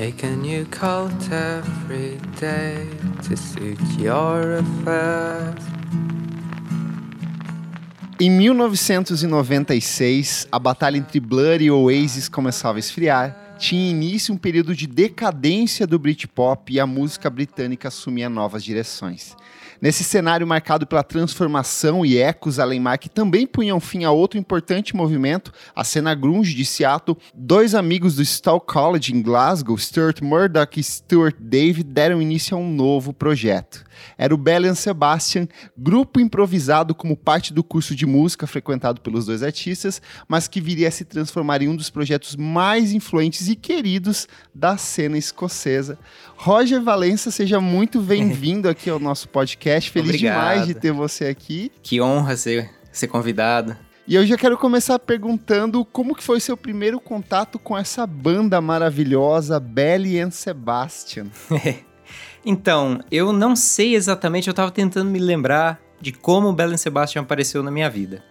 Make a new coat every day to suit your affairs. Em 1996, a batalha entre Blur e Oasis começava a esfriar. Tinha início um período de decadência do Britpop e a música britânica assumia novas direções. Nesse cenário marcado pela transformação e ecos além mar que também punham fim a outro importante movimento, a cena grunge de Seattle, dois amigos do Stall College em Glasgow, Stuart Murdoch e Stuart David, deram início a um novo projeto. Era o Bell Sebastian, grupo improvisado como parte do curso de música frequentado pelos dois artistas, mas que viria a se transformar em um dos projetos mais influentes e queridos da cena escocesa. Roger Valença, seja muito bem-vindo aqui ao nosso podcast. Feliz Obrigado. demais de ter você aqui. Que honra ser, ser convidado. E eu já quero começar perguntando como que foi seu primeiro contato com essa banda maravilhosa, Belly and Sebastian. então, eu não sei exatamente, eu tava tentando me lembrar de como o Bell and Sebastian apareceu na minha vida.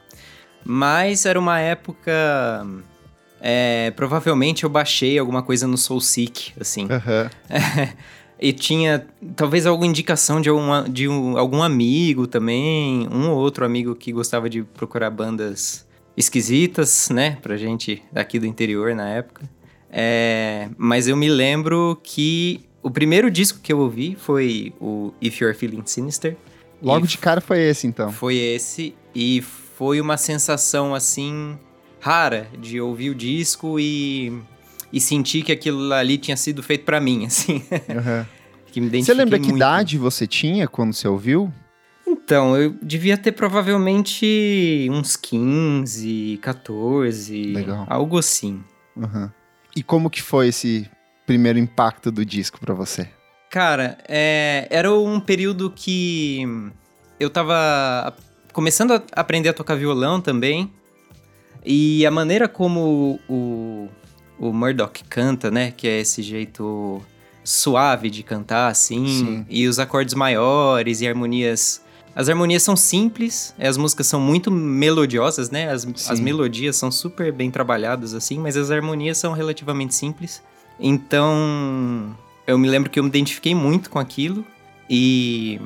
Mas era uma época. É, provavelmente eu baixei alguma coisa no SoulSeek, assim. Aham. e tinha talvez alguma indicação de, uma, de um, algum amigo também, um ou outro amigo que gostava de procurar bandas esquisitas, né, pra gente aqui do interior na época. É, mas eu me lembro que o primeiro disco que eu ouvi foi o If You're Feeling Sinister. Logo de cara foi esse, então. Foi esse, e foi uma sensação assim rara de ouvir o disco e, e sentir que aquilo ali tinha sido feito pra mim, assim. Aham. que me Você lembra que muito. idade você tinha quando você ouviu? Então, eu devia ter provavelmente uns 15, 14, Legal. algo assim. Aham. E como que foi esse primeiro impacto do disco pra você? Cara, é, era um período que eu tava começando a aprender a tocar violão também. E a maneira como o, o Murdoch canta, né? Que é esse jeito suave de cantar, assim. Sim. E os acordes maiores e harmonias. As harmonias são simples, as músicas são muito melodiosas, né? As, as melodias são super bem trabalhadas, assim, mas as harmonias são relativamente simples. Então, eu me lembro que eu me identifiquei muito com aquilo e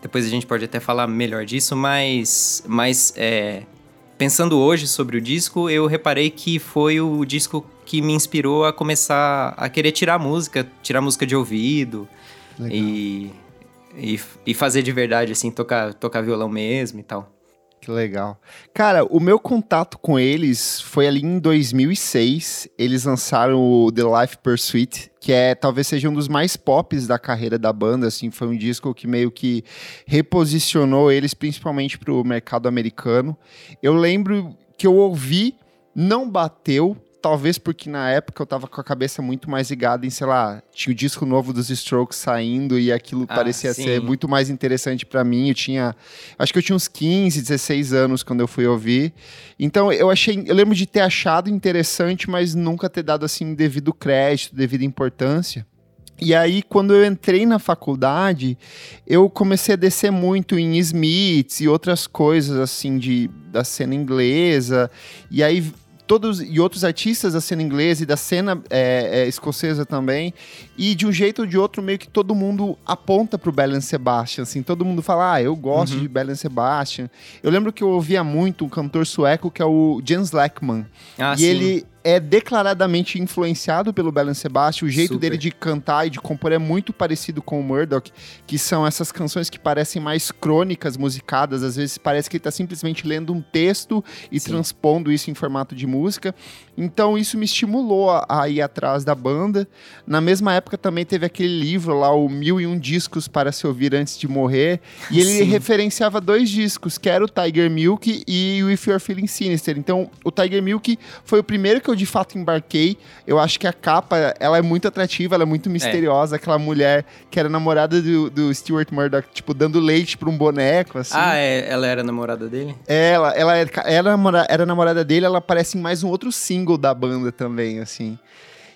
depois a gente pode até falar melhor disso, mas, mas é, pensando hoje sobre o disco, eu reparei que foi o disco que me inspirou a começar a querer tirar música, tirar música de ouvido e, e, e fazer de verdade, assim, tocar, tocar violão mesmo e tal. Que legal. Cara, o meu contato com eles foi ali em 2006. Eles lançaram o The Life Pursuit, que é talvez seja um dos mais pops da carreira da banda. Assim, foi um disco que meio que reposicionou eles, principalmente para o mercado americano. Eu lembro que eu ouvi, não bateu. Talvez porque na época eu tava com a cabeça muito mais ligada em, sei lá, tinha o disco novo dos Strokes saindo e aquilo Ah, parecia sim. ser muito mais interessante pra mim. Eu tinha Acho que eu tinha uns 15, 16 anos quando eu fui ouvir. Então eu achei, eu lembro de ter achado interessante, mas nunca ter dado assim devido crédito, devida importância. E aí, quando eu entrei na faculdade, eu comecei a descer muito em Smiths e outras coisas assim de da cena inglesa. E aí todos e outros artistas da cena inglesa e da cena é, é, escocesa também. E de um jeito ou de outro, meio que todo mundo aponta pro Belen Sebastian, assim, todo mundo fala, ah, eu gosto de Belen Sebastian. Eu lembro que eu ouvia muito um cantor sueco que é o Jens Lackman. Ah, e sim. ele é declaradamente influenciado pelo Belen Sebastian. O jeito Super. dele de cantar e de compor é muito parecido com o Murdoch, que são essas canções que parecem mais crônicas, musicadas. Às vezes parece que ele tá simplesmente lendo um texto e Sim. transpondo isso em formato de música. Então isso me estimulou a, a ir atrás da banda. Na mesma época também teve aquele livro lá, o Mil e Um Discos para se ouvir antes de morrer. E ele Sim. referenciava dois discos, que era o Tiger Milk e o If You're Feeling Sinister. Então o Tiger Milk foi o primeiro que eu de fato embarquei. Eu acho que a capa, ela é muito atrativa, ela é muito misteriosa. Aquela mulher que era namorada do, do Stuart Murdoch, tipo, dando leite pra um boneco, assim. Ah, é, ela era namorada dele? Ela, ela era, era, namora- era namorada dele, ela aparece em mais um outro single da banda também, assim.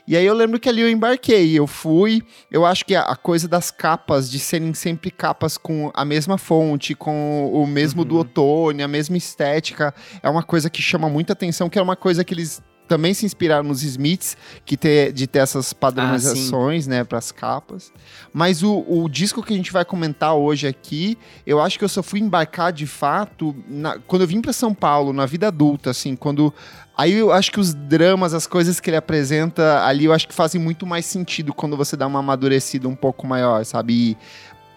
E aí eu lembro que ali eu embarquei, eu fui. Eu acho que a, a coisa das capas, de serem sempre capas com a mesma fonte, com o mesmo do outono, a mesma estética, é uma coisa que chama muita atenção, que é uma coisa que eles também se inspiraram nos Smiths, que ter, de ter essas padronizações, ah, né, para as capas. Mas o, o, disco que a gente vai comentar hoje aqui, eu acho que eu só fui embarcar de fato na, quando eu vim para São Paulo, na vida adulta, assim, quando Aí eu acho que os dramas, as coisas que ele apresenta ali, eu acho que fazem muito mais sentido quando você dá uma amadurecida um pouco maior, sabe? E,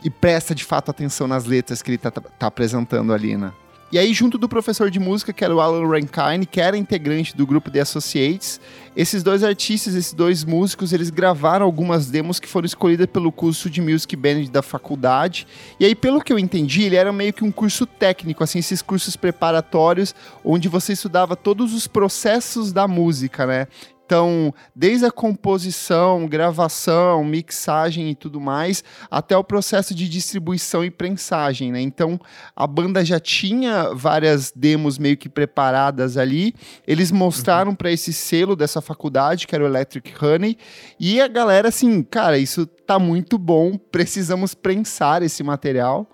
e presta de fato atenção nas letras que ele tá, tá apresentando ali, né? E aí, junto do professor de música, que era o Alan Rankine, que era integrante do grupo The Associates, esses dois artistas, esses dois músicos, eles gravaram algumas demos que foram escolhidas pelo curso de Music Band da faculdade. E aí, pelo que eu entendi, ele era meio que um curso técnico, assim, esses cursos preparatórios, onde você estudava todos os processos da música, né? Então, desde a composição, gravação, mixagem e tudo mais, até o processo de distribuição e prensagem, né? Então, a banda já tinha várias demos meio que preparadas ali. Eles mostraram uhum. para esse selo dessa faculdade, que era o Electric Honey, e a galera assim, cara, isso tá muito bom, precisamos prensar esse material.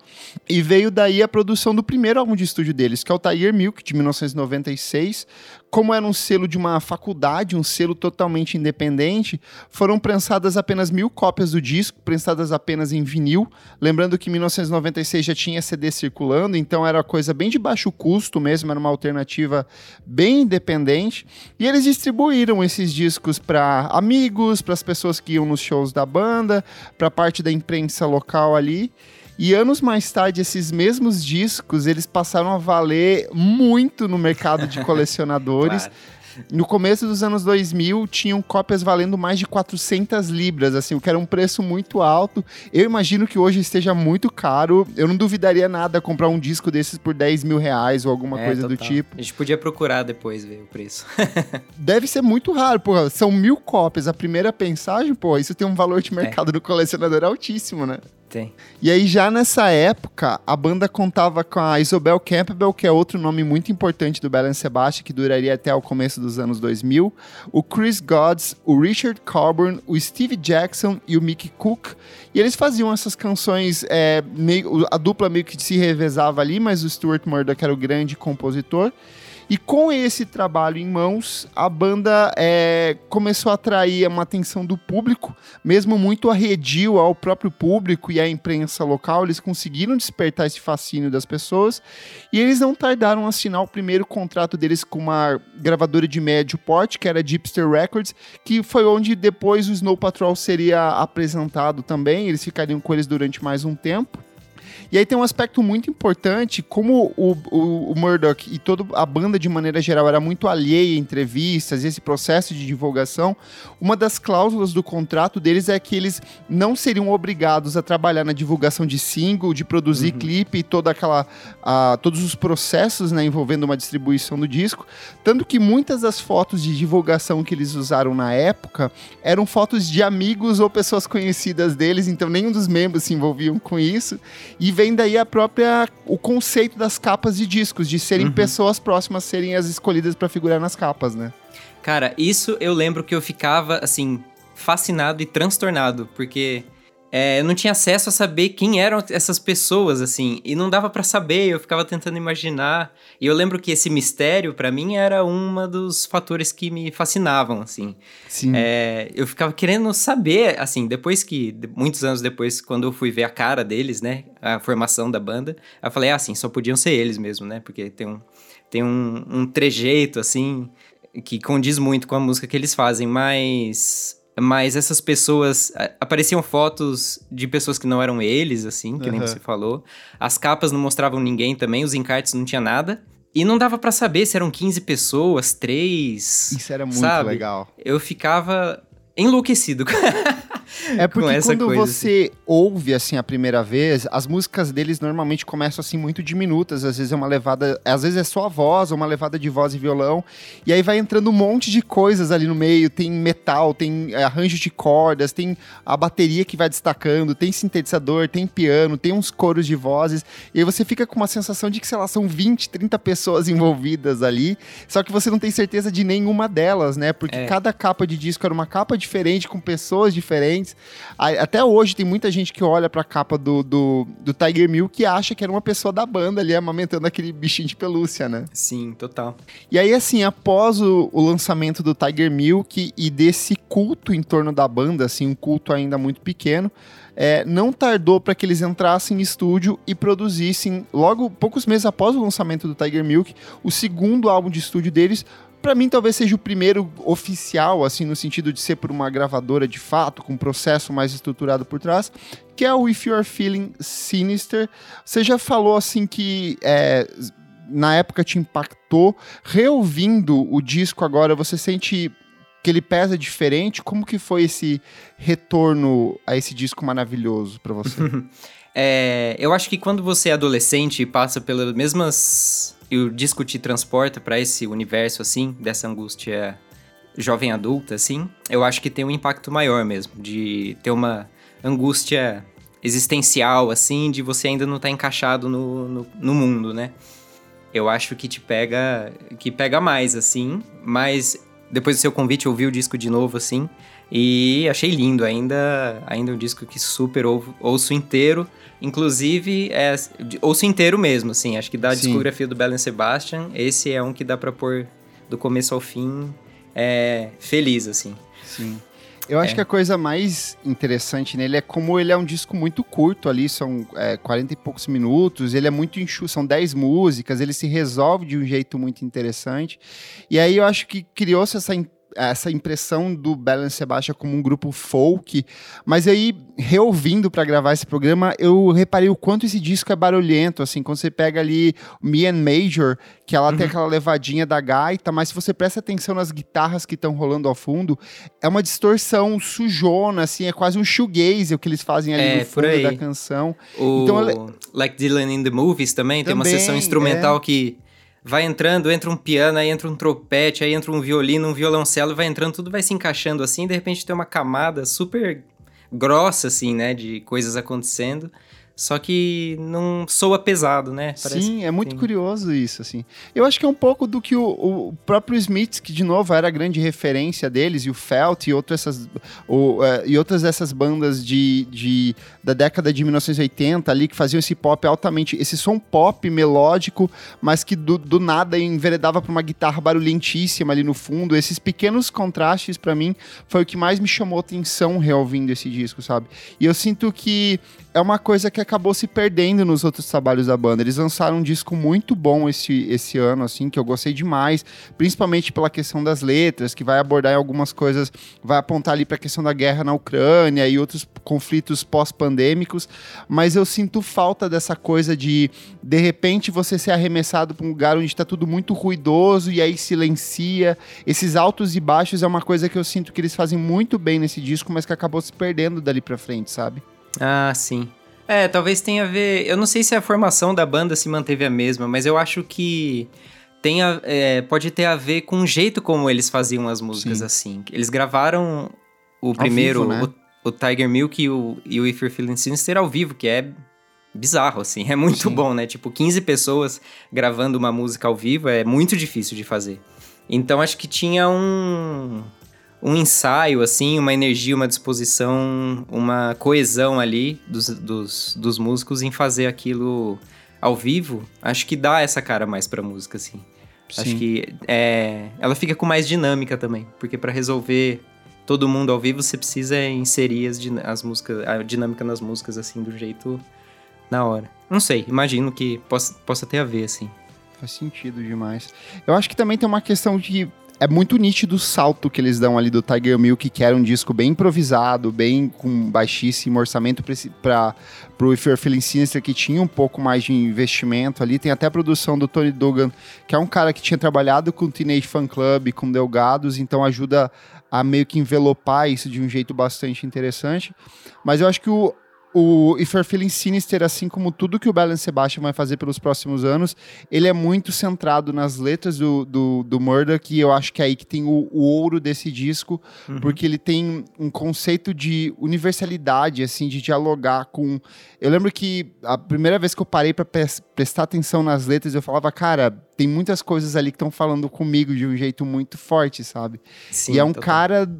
E veio daí a produção do primeiro álbum de estúdio deles, que é o Tiger Milk, de 1996. Como era um selo de uma faculdade, um selo totalmente independente, foram prensadas apenas mil cópias do disco, prensadas apenas em vinil. Lembrando que em 1996 já tinha CD circulando, então era coisa bem de baixo custo mesmo, era uma alternativa bem independente. E eles distribuíram esses discos para amigos, para as pessoas que iam nos shows da banda, para parte da imprensa local ali. E anos mais tarde, esses mesmos discos, eles passaram a valer muito no mercado de colecionadores. claro. No começo dos anos 2000, tinham cópias valendo mais de 400 libras, assim, o que era um preço muito alto. Eu imagino que hoje esteja muito caro. Eu não duvidaria nada comprar um disco desses por 10 mil reais ou alguma é, coisa total. do tipo. A gente podia procurar depois ver o preço. Deve ser muito raro, pô. São mil cópias. A primeira pensagem, pô, isso tem um valor de é. mercado é. do colecionador altíssimo, né? Tem. E aí, já nessa época, a banda contava com a Isobel Campbell, que é outro nome muito importante do Belen Sebastian, que duraria até o começo dos anos 2000, o Chris Gods, o Richard Coburn, o Steve Jackson e o Mickey Cook. E eles faziam essas canções, é, meio, a dupla meio que se revezava ali, mas o Stuart Murdoch era o grande compositor. E com esse trabalho em mãos, a banda é, começou a atrair uma atenção do público, mesmo muito arredio ao próprio público e à imprensa local. Eles conseguiram despertar esse fascínio das pessoas e eles não tardaram a assinar o primeiro contrato deles com uma gravadora de médio porte, que era Deepster Records, que foi onde depois o Snow Patrol seria apresentado também. Eles ficariam com eles durante mais um tempo. E aí tem um aspecto muito importante, como o, o, o Murdoch e toda a banda de maneira geral era muito alheia a entrevistas e esse processo de divulgação, uma das cláusulas do contrato deles é que eles não seriam obrigados a trabalhar na divulgação de single, de produzir uhum. clipe e toda aquela, uh, todos os processos né, envolvendo uma distribuição do disco, tanto que muitas das fotos de divulgação que eles usaram na época eram fotos de amigos ou pessoas conhecidas deles, então nenhum dos membros se envolviam com isso. E vem daí a própria o conceito das capas de discos, de serem uhum. pessoas próximas serem as escolhidas para figurar nas capas, né? Cara, isso eu lembro que eu ficava assim fascinado e transtornado, porque é, eu não tinha acesso a saber quem eram essas pessoas, assim, e não dava para saber, eu ficava tentando imaginar. E eu lembro que esse mistério, para mim, era um dos fatores que me fascinavam, assim. Sim. É, eu ficava querendo saber, assim, depois que, muitos anos depois, quando eu fui ver a cara deles, né, a formação da banda, eu falei, ah, assim, só podiam ser eles mesmo, né, porque tem um, tem um, um trejeito, assim, que condiz muito com a música que eles fazem, mas mas essas pessoas. Apareciam fotos de pessoas que não eram eles, assim, que uhum. nem você falou. As capas não mostravam ninguém também, os encartes não tinha nada. E não dava para saber se eram 15 pessoas, 3. Isso era muito sabe? legal. Eu ficava enlouquecido. É porque quando coisa, você assim. ouve assim a primeira vez, as músicas deles normalmente começam assim muito diminutas, às vezes é uma levada, às vezes é só a voz, uma levada de voz e violão, e aí vai entrando um monte de coisas ali no meio, tem metal, tem é, arranjo de cordas, tem a bateria que vai destacando, tem sintetizador, tem piano, tem uns coros de vozes, e aí você fica com uma sensação de que, sei lá, são 20, 30 pessoas envolvidas ali, só que você não tem certeza de nenhuma delas, né? Porque é. cada capa de disco era uma capa diferente, com pessoas diferentes, diferentes. Até hoje tem muita gente que olha pra capa do, do, do Tiger Milk e acha que era uma pessoa da banda ali amamentando aquele bichinho de pelúcia, né? Sim, total. E aí, assim, após o, o lançamento do Tiger Milk e desse culto em torno da banda, assim, um culto ainda muito pequeno, é, não tardou para que eles entrassem em estúdio e produzissem, logo poucos meses após o lançamento do Tiger Milk, o segundo álbum de estúdio deles. Para mim, talvez seja o primeiro oficial, assim, no sentido de ser por uma gravadora de fato, com um processo mais estruturado por trás, que é o If You're Feeling Sinister. Você já falou, assim, que é, na época te impactou. Reouvindo o disco agora, você sente que ele pesa diferente. Como que foi esse retorno a esse disco maravilhoso para você? é, eu acho que quando você é adolescente e passa pelas mesmas o disco te transporta para esse universo assim, dessa angústia jovem adulta assim, eu acho que tem um impacto maior mesmo, de ter uma angústia existencial assim, de você ainda não estar tá encaixado no, no, no mundo, né? Eu acho que te pega, que pega mais assim, mas depois do seu convite, eu ouvi o disco de novo, assim, e achei lindo. Ainda, ainda um disco que super ou, ouço inteiro. Inclusive, é, ouço inteiro mesmo, assim. Acho que da Sim. discografia do Belen Sebastian, esse é um que dá pra pôr do começo ao fim é, feliz, assim. Sim. Eu acho é. que a coisa mais interessante nele é como ele é um disco muito curto ali, são é, 40 e poucos minutos, ele é muito enxuto, são 10 músicas, ele se resolve de um jeito muito interessante. E aí eu acho que criou-se essa essa impressão do Balance Sebastian como um grupo folk, mas aí, reouvindo para gravar esse programa, eu reparei o quanto esse disco é barulhento, assim, quando você pega ali Me and Major, que ela uhum. tem aquela levadinha da gaita, mas se você presta atenção nas guitarras que estão rolando ao fundo, é uma distorção sujona, assim, é quase um shoegaze o que eles fazem ali é, no fundo da canção. O... Então, ela... Like Dylan in the Movies também, também tem uma sessão instrumental é... que vai entrando, entra um piano, aí entra um trompete, aí entra um violino, um violoncelo, vai entrando, tudo vai se encaixando assim, de repente tem uma camada super grossa, assim, né, de coisas acontecendo. Só que não soa pesado, né? Parece Sim, é muito tem... curioso isso, assim. Eu acho que é um pouco do que o, o, próprio Smith, que de novo era a grande referência deles, e o Felt e outras essas, o, uh, e outras dessas bandas de, de, da década de 1980 ali, que faziam esse pop altamente, esse som pop melódico, mas que do, do nada enveredava para uma guitarra barulhentíssima ali no fundo. Esses pequenos contrastes, para mim, foi o que mais me chamou atenção reouvindo esse disco, sabe? E eu sinto que é uma coisa que acabou se perdendo nos outros trabalhos da banda. Eles lançaram um disco muito bom esse, esse ano, assim, que eu gostei demais, principalmente pela questão das letras, que vai abordar algumas coisas, vai apontar ali para a questão da guerra na Ucrânia e outros conflitos pós-pandêmicos, mas eu sinto falta dessa coisa de, de repente, você ser arremessado para um lugar onde está tudo muito ruidoso e aí silencia. Esses altos e baixos é uma coisa que eu sinto que eles fazem muito bem nesse disco, mas que acabou se perdendo dali para frente, sabe? Ah, sim. É, talvez tenha a ver. Eu não sei se a formação da banda se manteve a mesma, mas eu acho que tem a, é, pode ter a ver com o jeito como eles faziam as músicas Sim. assim. Eles gravaram o ao primeiro, vivo, né? o, o, Tiger Milk e o, e o If You're Feeling Sinister ao vivo, que é bizarro, assim. É muito Sim. bom, né? Tipo, 15 pessoas gravando uma música ao vivo é muito difícil de fazer. Então acho que tinha um um ensaio, assim, uma energia, uma disposição, uma coesão ali dos, dos, dos músicos em fazer aquilo ao vivo, acho que dá essa cara mais pra música, assim. Sim. Acho que é, ela fica com mais dinâmica também, porque para resolver todo mundo ao vivo, você precisa inserir as, as músicas, a dinâmica nas músicas, assim, do jeito na hora. Não sei, imagino que possa, possa ter a ver, assim. Faz sentido demais. Eu acho que também tem uma questão de é muito nítido o salto que eles dão ali do Tiger Milk, que era um disco bem improvisado, bem com baixíssimo orçamento para o If You're Feeling Sinister, que tinha um pouco mais de investimento ali. Tem até a produção do Tony Dugan, que é um cara que tinha trabalhado com o Teenage Fan Club, com Delgados, então ajuda a meio que envelopar isso de um jeito bastante interessante. Mas eu acho que o, o If You're Feeling Sinister, assim como tudo que o Balance Sebastian vai fazer pelos próximos anos, ele é muito centrado nas letras do, do, do Murder, que eu acho que é aí que tem o, o ouro desse disco, uhum. porque ele tem um conceito de universalidade, assim, de dialogar com... Eu lembro que a primeira vez que eu parei para prestar atenção nas letras, eu falava, cara tem muitas coisas ali que estão falando comigo de um jeito muito forte, sabe? Sim, e é um total. cara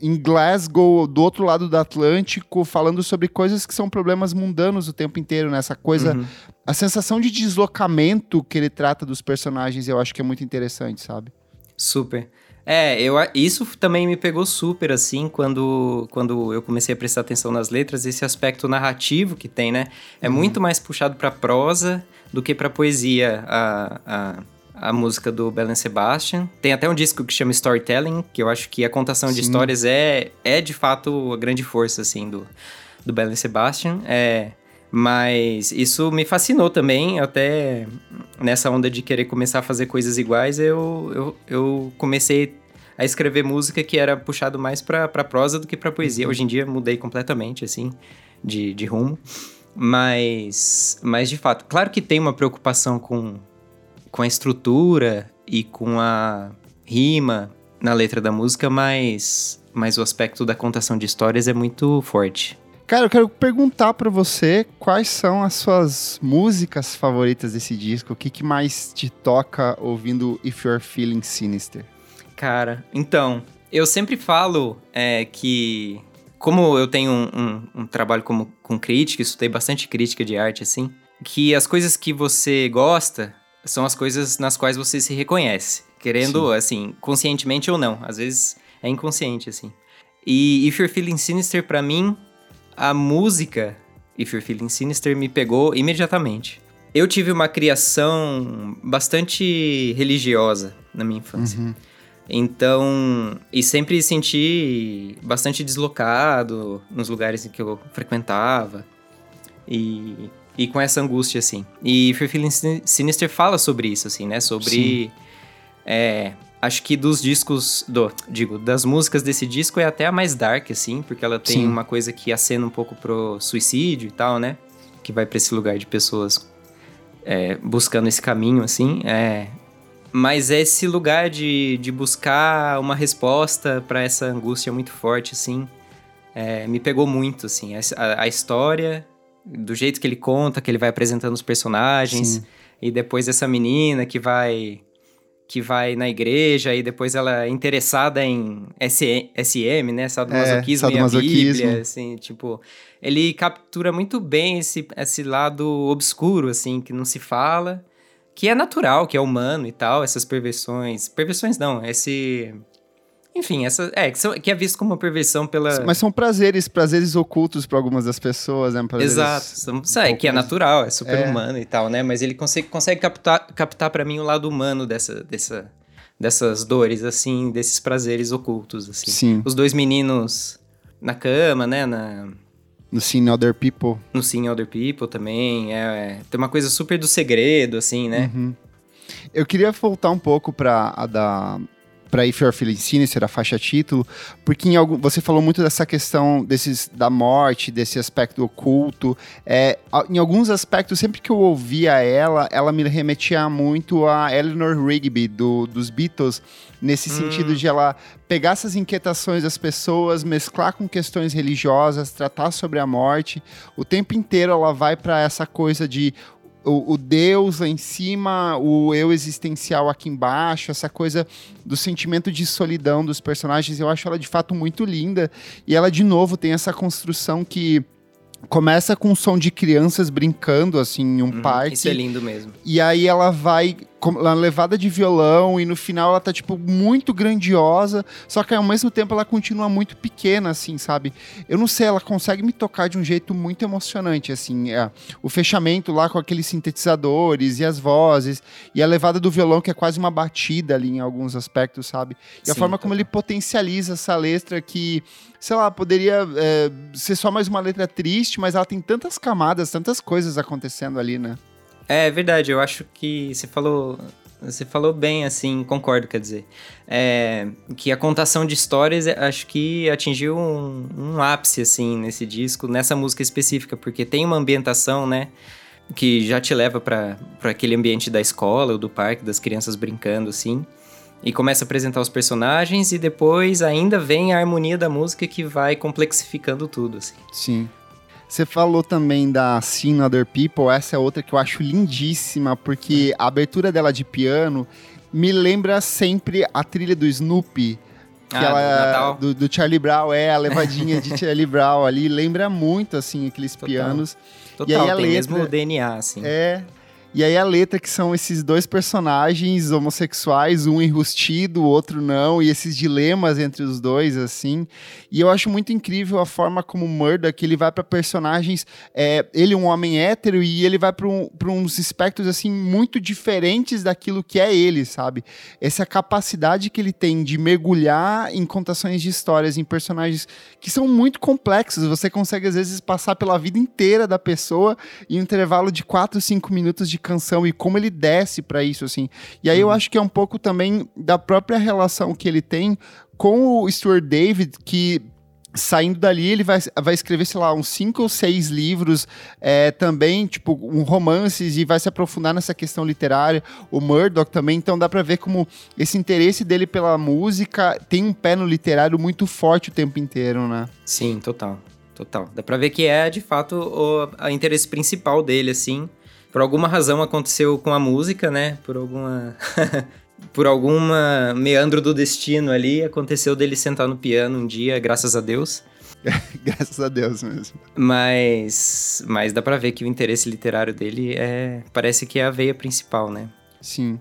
em Glasgow, do outro lado do Atlântico, falando sobre coisas que são problemas mundanos o tempo inteiro, né? Essa coisa, Uhum. a sensação de deslocamento que ele trata dos personagens, eu acho que é muito interessante, sabe? Super. É, eu, isso também me pegou super, assim, quando, quando eu comecei a prestar atenção nas letras, esse aspecto narrativo que tem, né? É muito mais puxado pra prosa do que pra poesia a, a, a música do Belen Sebastian. Tem até um disco que chama Storytelling, que eu acho que a contação de Sim. histórias é, é de fato a grande força, assim, do, do Belen Sebastian. É, mas isso me fascinou também, até nessa onda de querer começar a fazer coisas iguais, eu, eu, eu comecei a escrever música que era puxado mais pra prosa do que pra poesia. Hoje em dia mudei completamente, assim, de, de rumo. Mas, mas, de fato, claro que tem uma preocupação com, com a estrutura e com a rima na letra da música, mas, mas o aspecto da contação de histórias é muito forte. Cara, eu quero perguntar pra você quais são as suas músicas favoritas desse disco, o que, que mais te toca ouvindo If You're Feeling Sinister? Cara, então, eu sempre falo é, que, como eu tenho um, um- um trabalho como, com crítica, estudei bastante crítica de arte, assim, que as coisas que você gosta são as coisas nas quais você se reconhece, querendo, assim, conscientemente ou não. Às vezes é inconsciente, assim. E If You're Feeling Sinister, pra mim, a música If You're Feeling Sinister me pegou imediatamente. Eu tive uma criação bastante religiosa na minha infância. Uhum. Então, e sempre senti bastante deslocado nos lugares em que eu frequentava. E, e com essa angústia, assim. E Fear Feeling Sin- Sinister fala sobre isso, assim, né? Sobre. É, acho que dos discos. Do, digo, das músicas desse disco é até a mais dark, assim, porque ela tem Sim. uma coisa que acena um pouco pro suicídio e tal, né? Que vai pra esse lugar de pessoas é, buscando esse caminho, assim. É, mas é esse lugar de, de buscar uma resposta pra essa angústia muito forte, assim. é, me pegou muito, assim. A, a- história, do jeito que ele conta, que ele vai apresentando os personagens. Sim. E depois essa menina que vai que vai na igreja e depois ela é interessada em S- SM, né? Sadomasoquismo É, e a. Bíblia, assim, tipo... Ele captura muito bem esse, esse lado obscuro, assim, que não se fala, que é natural, que é humano e tal, essas perversões... Perversões não, esse... Enfim, essa, é, que, são- que é visto como uma perversão pela... Mas são prazeres, prazeres ocultos para algumas das pessoas, né? Prazeres- Exato, são- sabe, pouco que é natural, é super É. humano e tal, né? Mas ele consegue, consegue captar, captar para mim o lado humano dessa, dessa, dessas dores, assim, desses prazeres ocultos, assim. Sim. Os dois meninos na cama, né? Na, No Seeing Other People. no Seeing Other People também. É, é- tem uma coisa super do segredo, assim, né? Uhum. Eu queria voltar um pouco para a da para If You're Feeling Sinister, a faixa título, porque em algum, você falou muito dessa questão desses, da morte, desse aspecto oculto. É, em alguns aspectos, sempre que eu ouvia ela, ela me remetia muito a Eleanor Rigby, do, dos Beatles, nesse Hum. sentido de ela pegar essas inquietações das pessoas, mesclar com questões religiosas, tratar sobre a morte. O tempo inteiro ela vai para essa coisa de o, o Deus lá em cima, o eu existencial aqui embaixo, essa coisa do sentimento de solidão dos personagens, eu acho ela de fato muito linda. E ela, de novo, tem essa construção que começa com um som de crianças brincando, assim, em um Uhum, parque. Isso é lindo mesmo. E aí ela vai com- na levada de violão e no final ela tá, tipo, muito grandiosa, só que ao mesmo tempo ela continua muito pequena, assim, sabe? Eu não sei, ela consegue me tocar de um jeito muito emocionante, assim. é, o fechamento lá com aqueles sintetizadores e as vozes, e a levada do violão que é quase uma batida ali em alguns aspectos, sabe? E a Sim, forma como ele potencializa essa letra que, sei lá, poderia é, ser só mais uma letra triste, mas ela tem tantas camadas, tantas coisas acontecendo ali, né? É verdade, eu acho que você falou. Você falou bem, assim, concordo, quer dizer. É, que a contação de histórias, é, acho que atingiu um, um ápice, assim, nesse disco, nessa música específica, porque tem uma ambientação, né? Que já te leva para aquele ambiente da escola ou do parque, das crianças brincando, assim. E começa a apresentar os personagens, e depois ainda vem a harmonia da música que vai complexificando tudo, assim. Sim. Você falou também da Seen Other People, essa é outra que eu acho lindíssima, porque a abertura dela de piano me lembra sempre a trilha do Snoopy. Que Ah, ela, do, do Charlie Brown, é, a levadinha de Charlie Brown ali, lembra muito, assim, aqueles Total. pianos. Total, E aí a tem letra- mesmo o DNA, assim. É. E aí a letra que são esses dois personagens homossexuais, um enrustido, o outro não, e esses dilemas entre os dois, assim. E eu acho muito incrível a forma como o Murdoch, ele vai para personagens, é, ele um homem hétero e ele vai para um, uns espectros, assim, muito diferentes daquilo que é ele, sabe? Essa capacidade que ele tem de mergulhar em contações de histórias, em personagens que são muito complexos. Você consegue, às vezes, passar pela vida inteira da pessoa em um intervalo de 4, 5 minutos de canção e como ele desce para isso, assim. E aí eu acho que é um pouco também da própria relação que ele tem com o Stuart David, que saindo dali ele vai, vai escrever, sei lá, uns cinco ou seis livros é, também, tipo, um romances e vai se aprofundar nessa questão literária. O Murdoch também, então dá pra ver como esse interesse dele pela música tem um pé no literário muito forte o tempo inteiro, né? Sim, total. Total. Dá pra ver que é, de fato, o a interesse principal dele, assim. Por alguma razão aconteceu com a música, né? Por alguma. Por alguma meandro do destino ali, aconteceu dele sentar no piano um dia, graças a Deus. Graças a Deus mesmo. Mas, mas dá pra ver que o interesse literário dele é parece que é a veia principal, né? Sim.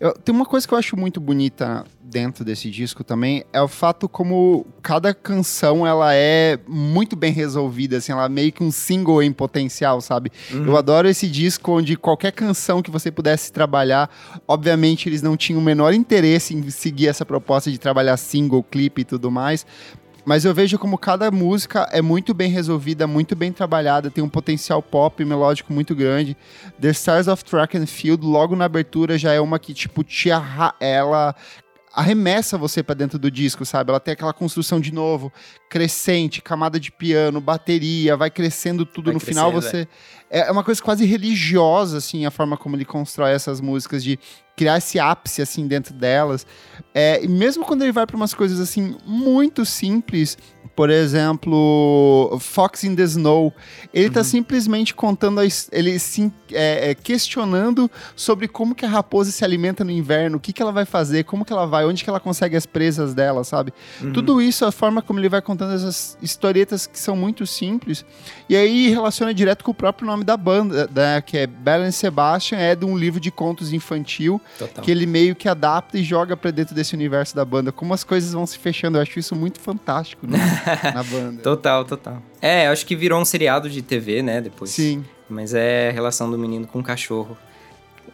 Eu- tem uma coisa que eu acho muito bonita dentro desse disco também, é o fato como cada canção ela é muito bem resolvida, assim, ela é meio que um single em potencial, sabe? Eu adoro esse disco onde qualquer canção que você pudesse trabalhar, obviamente eles não tinham o menor interesse em seguir essa proposta de trabalhar single, clipe e tudo mais, mas eu vejo como cada música é muito bem resolvida, muito bem trabalhada, tem um potencial pop melódico muito grande. The Stars of Track and Field, logo na abertura, já é uma que, tipo, te arra ela arremessa você pra dentro do disco, sabe? Ela tem aquela construção de novo, crescente, camada de piano, bateria, vai crescendo tudo. Vai no final crescendo, você é uma coisa quase religiosa, assim, a forma como ele constrói essas músicas, de criar esse ápice, assim, dentro delas. É, e mesmo quando ele vai para umas coisas, assim, muito simples, por exemplo, Fox in the Snow, ele tá simplesmente contando, a ele sim, é, é, questionando sobre como que a raposa se alimenta no inverno, o que que ela vai fazer, como que ela vai, onde que ela consegue as presas dela, sabe? Tudo isso, a forma como ele vai contando essas historietas que são muito simples, e aí relaciona direto com o próprio nome da banda, né, que é Belen Sebastian, é de um livro de contos infantil, Total. que ele meio que adapta e joga pra dentro desse universo da banda. Como as coisas vão se fechando, eu acho isso muito fantástico né, na banda. Total, total. É, acho que virou um seriado de TV, né, depois. Sim, Mas é a relação do menino com o cachorro.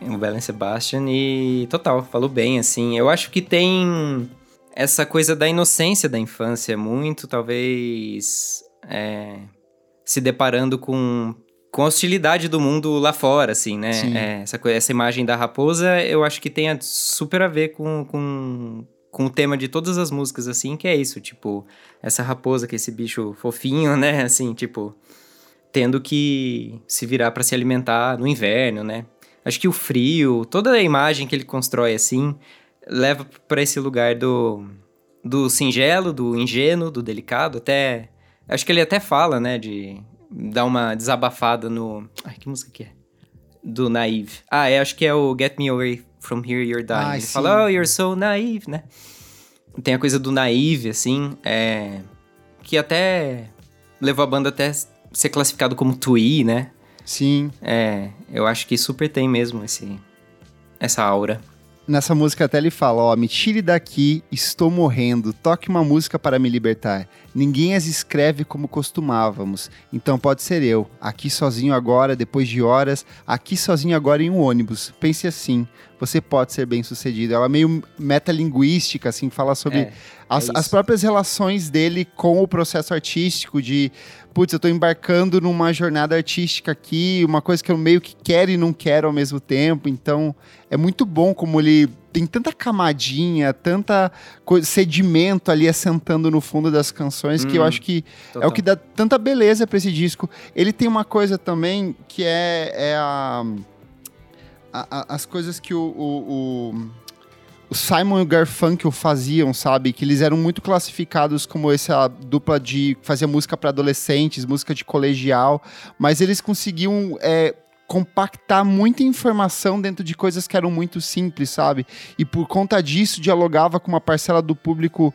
O Belen Sebastian e total, falou bem, assim. Eu acho que tem essa coisa da inocência da infância, muito, talvez, é, se deparando com, com a hostilidade do mundo lá fora, assim, né? É, essa, essa imagem da raposa, eu acho que tem a- super a ver com, com, com o tema de todas as músicas, assim, que é isso, tipo, essa raposa, que é esse bicho fofinho, né? Assim, tipo, tendo que se virar para se alimentar no inverno, né? Acho que o frio, toda a imagem que ele constrói assim, leva para esse lugar do do singelo, do ingênuo, do delicado, até acho que ele até fala, né, de dar uma desabafada no, ai, que música que é? Do Naive. Ah, é, acho que é o Get Me Away From Here You're Dying. Ah, ele sim. fala, oh, you're so naive, né? Tem a coisa do naive, assim, é... Que até levou a banda até ser classificado como twee, né? sim. É, eu acho que super tem mesmo esse, essa aura. Nessa música até ele fala, ó, me tire daqui, estou morrendo, toque uma música para me libertar. Ninguém as escreve como costumávamos, então pode ser eu, aqui sozinho agora, depois de horas, aqui sozinho agora em um ônibus. Pense assim, você pode ser bem sucedido. Ela é meio metalinguística, assim, fala sobre É, as, isso. as próprias relações dele com o processo artístico, de putz, eu tô embarcando numa jornada artística aqui, uma coisa que eu meio que quero e não quero ao mesmo tempo. Então, é muito bom como ele tem tanta camadinha, tanta sedimento ali assentando no fundo das canções, que eu Hum, acho que é total. o que dá tanta beleza pra esse disco. Ele tem uma coisa também que é, é a, a- a- as coisas que o, o, o, o Simon e o Garfunkel faziam, sabe? Que eles eram muito classificados como essa dupla de fazer música para adolescentes, música de colegial, mas eles conseguiam é, compactar muita informação dentro de coisas que eram muito simples, sabe? E por conta disso dialogava com uma parcela do público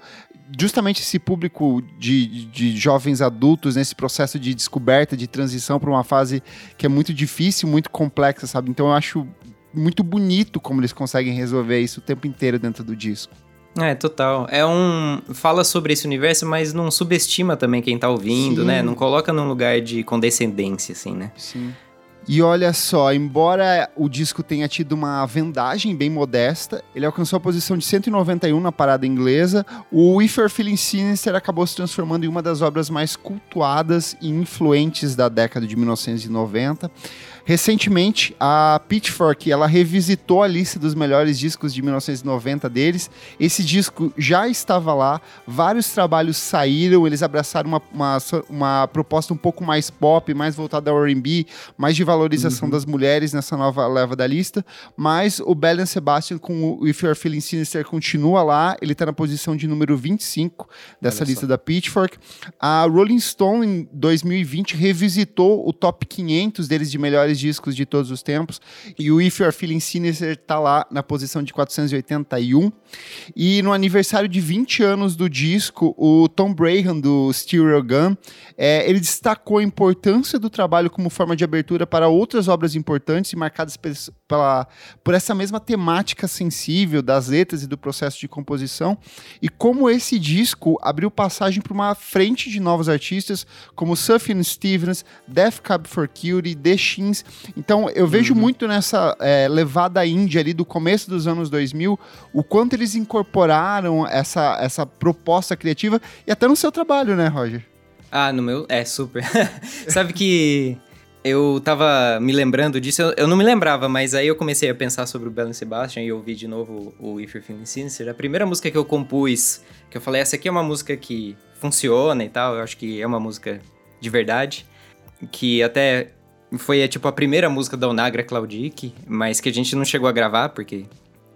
justamente esse público de, de jovens adultos nesse processo de descoberta, de transição para uma fase que é muito difícil, muito complexa, sabe? Então eu acho muito bonito como eles conseguem resolver isso o tempo inteiro dentro do disco. É, total. É um. Fala sobre esse universo, mas não subestima também quem tá ouvindo, Sim. né? Não coloca num lugar de condescendência, assim, né? Sim. E olha só, embora o disco tenha tido uma vendagem bem modesta, ele alcançou a posição de 191 na parada inglesa. O If You're Feeling Sinister acabou se transformando em uma das obras mais cultuadas e influentes da década de 1990. Recentemente, a Pitchfork ela revisitou a lista dos melhores discos de 1990 deles. Esse disco já estava lá, vários trabalhos saíram, eles abraçaram uma, uma, uma proposta um pouco mais pop, mais voltada ao R&B, mais de valorização uhum. das mulheres nessa nova leva da lista. Mas o Belen Sebastian com o If You're Feeling Sinister continua lá, ele está na posição de número 25 dessa lista da Pitchfork. A Rolling Stone, em 2020, revisitou o top 500 deles de melhores melhores discos de todos os tempos. E o If You're Feeling Sinister tá lá na posição de 481. E no aniversário de 20 anos do disco, o Tom Brayhan, do Stereo Gun, é, ele destacou a importância do trabalho como forma de abertura para outras obras importantes e marcadas pela, por essa mesma temática sensível das letras e do processo de composição. E como esse disco abriu passagem para uma frente de novos artistas como Sufjan Stevens, Death Cab for Cutie, The Shins então, eu vejo uhum. muito nessa é, levada índia ali do começo dos anos 2000, o quanto eles incorporaram essa, essa proposta criativa e até no seu trabalho, né, Roger? Ah, no meu. É, super. Sabe que eu tava me lembrando disso, eu, eu, não me lembrava, mas aí eu comecei a pensar sobre o Belen Sebastian e ouvi de novo o If You're Feeling Sinister. A primeira música que eu compus, que eu falei, essa aqui é uma música que funciona e tal, eu acho que é uma música de verdade, que até foi é, tipo a primeira música da Onagra Claudic, mas que a gente não chegou a gravar, porque.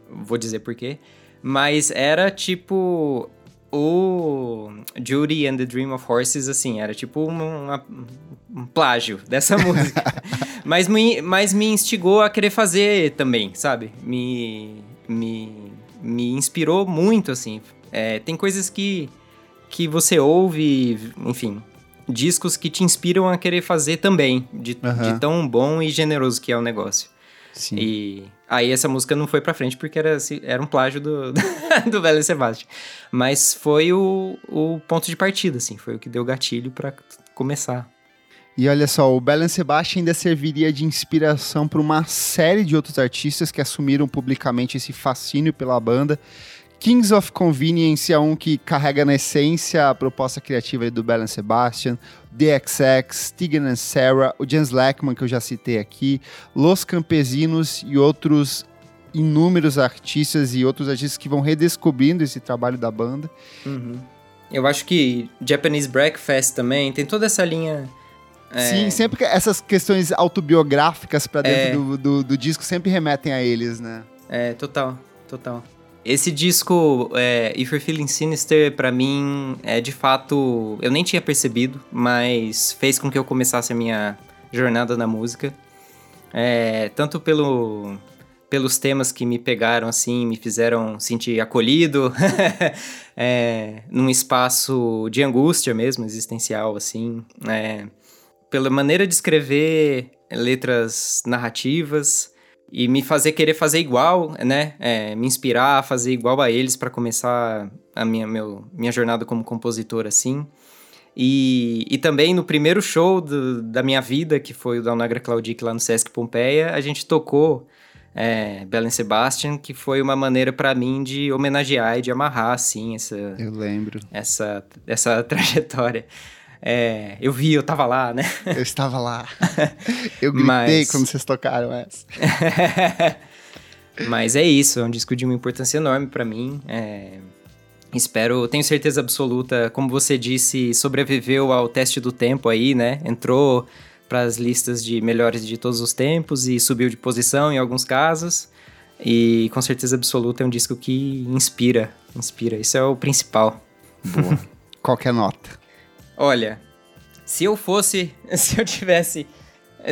Vou dizer por quê. Mas era tipo. O Judy and the Dream of Horses, assim, era tipo uma, uma, um plágio dessa música. mas, me, mas me instigou a querer fazer também, sabe? Me, me, me inspirou muito, assim. É, tem coisas que, que você ouve, enfim, discos que te inspiram a querer fazer também, de, uhum. de tão bom e generoso que é o negócio. Sim. E aí essa música não foi pra frente porque era, era um plágio do, do Velho Sebastião. Mas foi o, o ponto de partida, assim, foi o que deu gatilho para começar. E olha só, o Belen Sebastian ainda serviria de inspiração para uma série de outros artistas que assumiram publicamente esse fascínio pela banda. Kings of Convenience é um que carrega na essência a proposta criativa do Belen Sebastian, The XX, Tegan and Sarah, o James Lackman, que eu já citei aqui, Los Campesinos e outros inúmeros artistas e outros artistas que vão redescobrindo esse trabalho da banda. Uhum. Eu acho que Japanese Breakfast também tem toda essa linha. É... Sim, sempre que essas questões autobiográficas para dentro é... do, do, do disco sempre remetem a eles, né? É, total, total. Esse disco, é, If You're Feeling Sinister, para mim, é de fato. Eu nem tinha percebido, mas fez com que eu começasse a minha jornada na música. É, tanto pelo, pelos temas que me pegaram assim, me fizeram sentir acolhido, é, num espaço de angústia mesmo, existencial, assim. É, pela maneira de escrever letras narrativas e me fazer querer fazer igual, né? É, me inspirar a fazer igual a eles para começar a minha, meu, minha jornada como compositor, assim. E, e também no primeiro show do, da minha vida, que foi o da Nagra Claudic lá no Sesc Pompeia, a gente tocou é, Belen Sebastian, que foi uma maneira para mim de homenagear e de amarrar, assim, essa... Eu lembro. Essa, essa trajetória. É, eu vi, eu tava lá, né? Eu estava lá. Eu gritei Mas... quando vocês tocaram essa. Mas é isso, é um disco de uma importância enorme para mim. É... Espero, tenho certeza absoluta, como você disse, sobreviveu ao teste do tempo aí, né? Entrou para as listas de melhores de todos os tempos e subiu de posição em alguns casos. E com certeza absoluta é um disco que inspira, inspira. Isso é o principal. Boa. Qual que a nota? Olha, se eu fosse, se eu tivesse,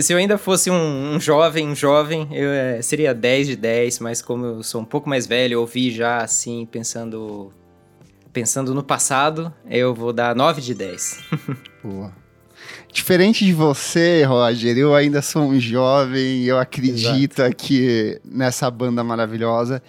se eu ainda fosse um, um jovem, um jovem, eu é, seria 10 de 10, mas como eu sou um pouco mais velho, eu ouvi já assim, pensando pensando no passado, eu vou dar 9 de 10. Boa. Diferente de você, Roger, eu ainda sou um jovem, eu acredito Exato. aqui nessa banda maravilhosa.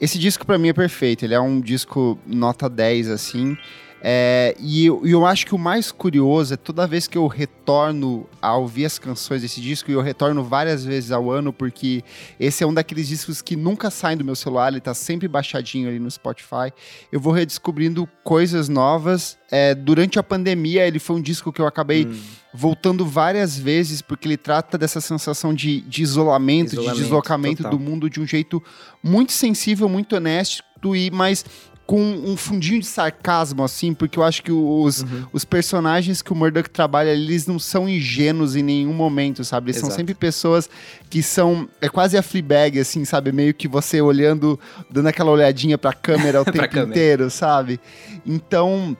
Esse disco para mim é perfeito, ele é um disco nota 10 assim. É, e eu, eu, acho que o mais curioso é toda vez que eu retorno a ouvir as canções desse disco, e eu retorno várias vezes ao ano, porque esse é um daqueles discos que nunca saem do meu celular, ele tá sempre baixadinho ali no Spotify. Eu vou redescobrindo coisas novas. É, durante a pandemia, ele foi um disco que eu acabei hum. voltando várias vezes, porque ele trata dessa sensação de, de isolamento, isolamento, de deslocamento total. do mundo de um jeito muito sensível, muito honesto, e mais com um fundinho de sarcasmo, assim, porque eu acho que os, uhum. os personagens que o Murdoch trabalha, eles não são ingênuos em nenhum momento, sabe? Eles Exato. são sempre pessoas que são. É quase a Fleabag, assim, sabe? Meio que você olhando, dando aquela olhadinha pra câmera o tempo câmera. inteiro, sabe? Então.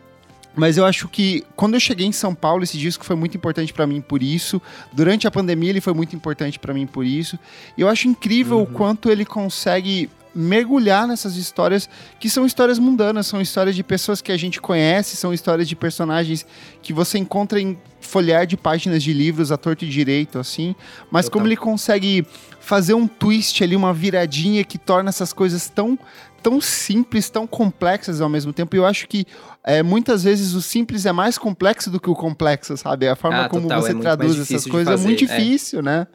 Mas eu acho que quando eu cheguei em São Paulo, esse disco foi muito importante para mim por isso. Durante a pandemia, ele foi muito importante para mim por isso. E eu acho incrível uhum. o quanto ele consegue mergulhar nessas histórias que são histórias mundanas, são histórias de pessoas que a gente conhece, são histórias de personagens que você encontra em folhear de páginas de livros a torto e direito, assim. Mas Total. como ele consegue fazer um twist ali, uma viradinha que torna essas coisas tão tão simples, tão complexas ao mesmo tempo. E eu acho que é, muitas vezes o simples é mais complexo do que o complexo, sabe? A forma ah, como total, você é traduz essas coisas é muito difícil, é. né?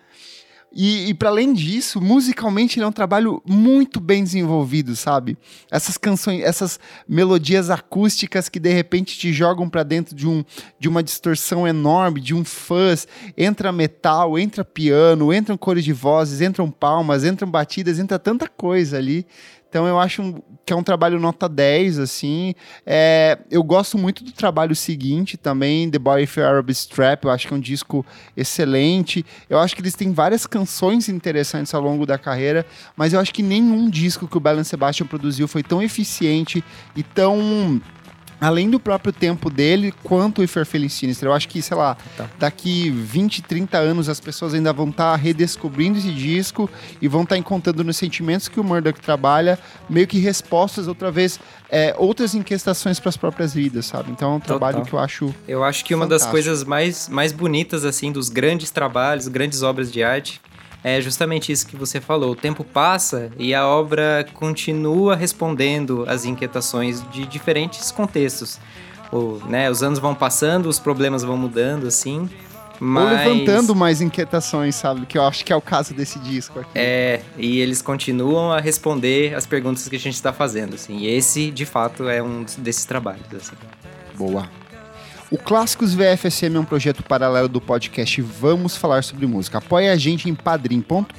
E, e para além disso, musicalmente ele é um trabalho muito bem desenvolvido, sabe? Essas canções, essas melodias acústicas que de repente te jogam para dentro de, um, de uma distorção enorme, de um fuzz, entra metal, entra piano, entram cores de vozes, entram palmas, entram batidas, entra tanta coisa ali. Então eu acho um, que é um trabalho nota 10, assim. É, eu gosto muito do trabalho seguinte também, The Boy with Arab Strap, eu acho que é um disco excelente. Eu acho que eles têm várias canções interessantes ao longo da carreira, mas eu acho que nenhum disco que o Belen Sebastian produziu foi tão eficiente e tão além do próprio tempo dele, quanto o Ifer Feliz. Eu acho que, sei lá, tá. daqui 20, 30 anos as pessoas ainda vão estar tá redescobrindo esse disco e vão estar tá encontrando nos sentimentos que o Murdoch trabalha, meio que respostas, outra vez, é, outras inquietações para as próprias vidas, sabe? Então é um trabalho Total. que eu acho. Eu acho que fantástico. uma das coisas mais, mais bonitas, assim, dos grandes trabalhos, grandes obras de arte, é justamente isso que você falou. O tempo passa e a obra continua respondendo às inquietações de diferentes contextos. O, né, os anos vão passando, os problemas vão mudando, assim. Mas... Ou levantando mais inquietações, sabe? Que eu acho que é o caso desse disco aqui. É, e eles continuam a responder as perguntas que a gente está fazendo, assim. E esse, de fato, é um desses trabalhos, assim. Boa. O Clássicos VFSM é um projeto paralelo do podcast Vamos Falar Sobre Música. Apoie a gente em padrim.com.br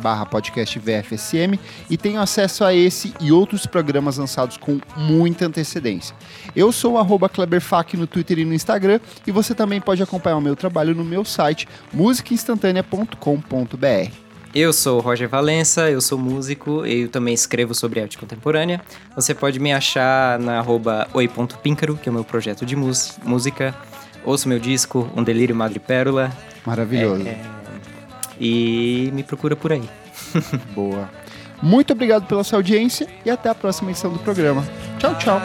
barra podcast VFSM e tenha acesso a esse e outros programas lançados com muita antecedência. Eu sou o Kleberfac no Twitter e no Instagram e você também pode acompanhar o meu trabalho no meu site musicainstantanea.com.br. Eu sou o Roger Valença, eu sou músico e eu também escrevo sobre arte contemporânea. Você pode me achar na arroba oi.píncaro, que é o meu projeto de música. Ouça meu disco, Um Delírio Madre Pérola. Maravilhoso. É, é, e me procura por aí. Boa. Muito obrigado pela sua audiência e até a próxima edição do programa. Tchau, tchau.